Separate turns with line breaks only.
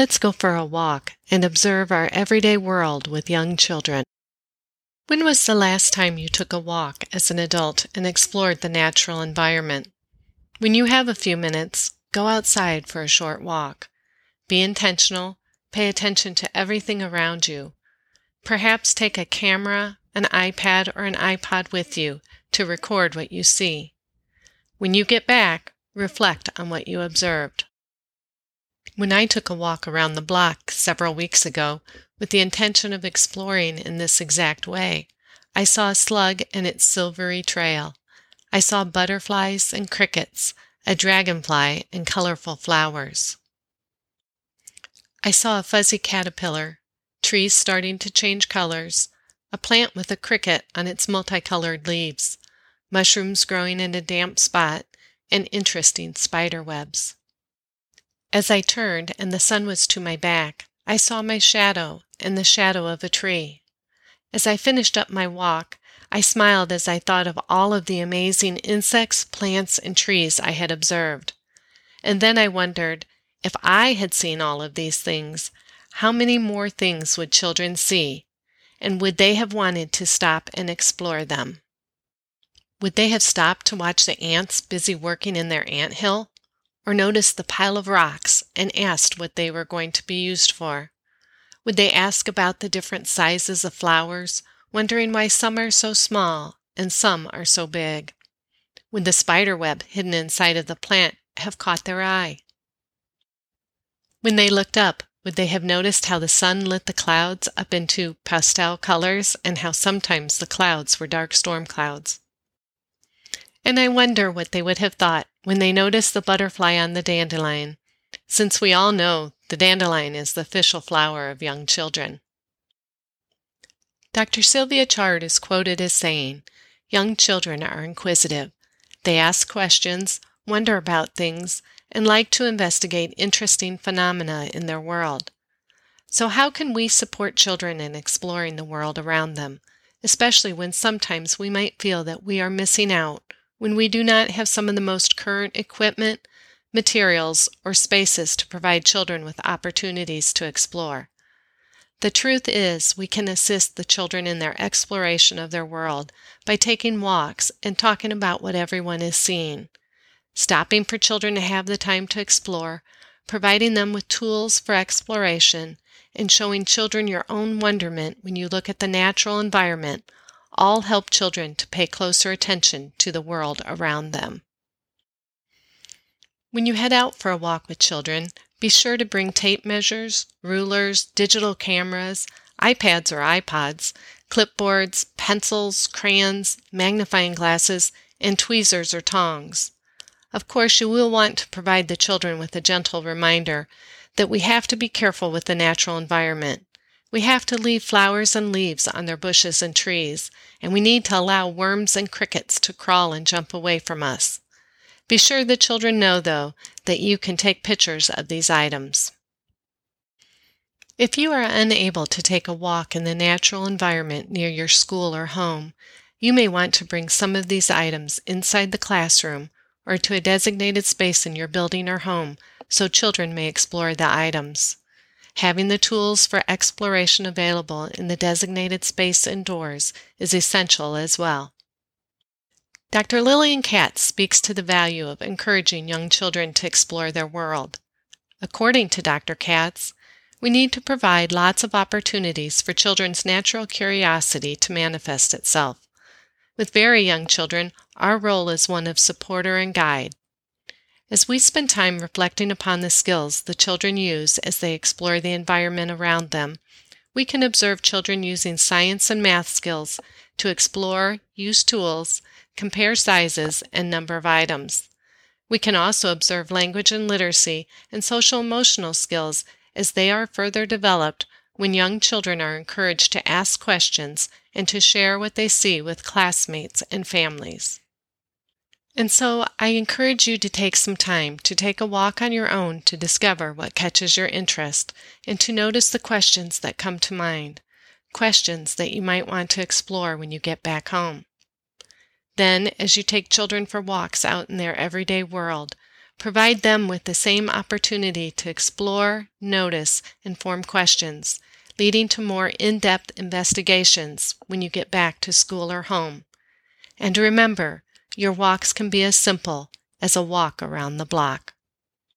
Let's go for a walk and observe our everyday world with young children. When was the last time you took a walk as an adult and explored the natural environment? When you have a few minutes, go outside for a short walk. Be intentional, pay attention to everything around you. Perhaps take a camera, an iPad, or an iPod with you to record what you see. When you get back, reflect on what you observed. When I took a walk around the block several weeks ago with the intention of exploring in this exact way, I saw a slug and its silvery trail. I saw butterflies and crickets, a dragonfly and colorful flowers. I saw a fuzzy caterpillar, trees starting to change colors, a plant with a cricket on its multicolored leaves, mushrooms growing in a damp spot, and interesting spider webs. As I turned and the sun was to my back, I saw my shadow and the shadow of a tree. As I finished up my walk, I smiled as I thought of all of the amazing insects, plants, and trees I had observed. And then I wondered if I had seen all of these things, how many more things would children see, and would they have wanted to stop and explore them? Would they have stopped to watch the ants busy working in their ant hill? Or noticed the pile of rocks and asked what they were going to be used for? Would they ask about the different sizes of flowers, wondering why some are so small and some are so big? Would the spider web hidden inside of the plant have caught their eye? When they looked up, would they have noticed how the sun lit the clouds up into pastel colors and how sometimes the clouds were dark storm clouds? And I wonder what they would have thought when they noticed the butterfly on the dandelion, since we all know the dandelion is the official flower of young children. Dr. Sylvia Chard is quoted as saying, Young children are inquisitive. They ask questions, wonder about things, and like to investigate interesting phenomena in their world. So, how can we support children in exploring the world around them, especially when sometimes we might feel that we are missing out when we do not have some of the most current equipment, materials, or spaces to provide children with opportunities to explore? The truth is, we can assist the children in their exploration of their world by taking walks and talking about what everyone is seeing stopping for children to have the time to explore, providing them with tools for exploration, and showing children your own wonderment when you look at the natural environment all help children to pay closer attention to the world around them. When you head out for a walk with children, be sure to bring tape measures, rulers, digital cameras, iPads or iPods, clipboards, pencils, crayons, magnifying glasses, and tweezers or tongs. Of course, you will want to provide the children with a gentle reminder that we have to be careful with the natural environment. We have to leave flowers and leaves on their bushes and trees, and we need to allow worms and crickets to crawl and jump away from us. Be sure the children know, though, that you can take pictures of these items. If you are unable to take a walk in the natural environment near your school or home, you may want to bring some of these items inside the classroom or to a designated space in your building or home so children may explore the items. Having the tools for exploration available in the designated space indoors is essential as well. Dr. Lillian Katz speaks to the value of encouraging young children to explore their world. According to Dr. Katz, we need to provide lots of opportunities for children's natural curiosity to manifest itself. With very young children, our role is one of supporter and guide. As we spend time reflecting upon the skills the children use as they explore the environment around them, we can observe children using science and math skills to explore, use tools, compare sizes, and number of items. We can also observe language and literacy and social emotional skills as they are further developed when young children are encouraged to ask questions and to share what they see with classmates and families. And so I encourage you to take some time to take a walk on your own to discover what catches your interest and to notice the questions that come to mind, questions that you might want to explore when you get back home. Then, as you take children for walks out in their everyday world, provide them with the same opportunity to explore, notice, and form questions, leading to more in depth investigations when you get back to school or home. And remember, your walks can be as simple as a walk around the block.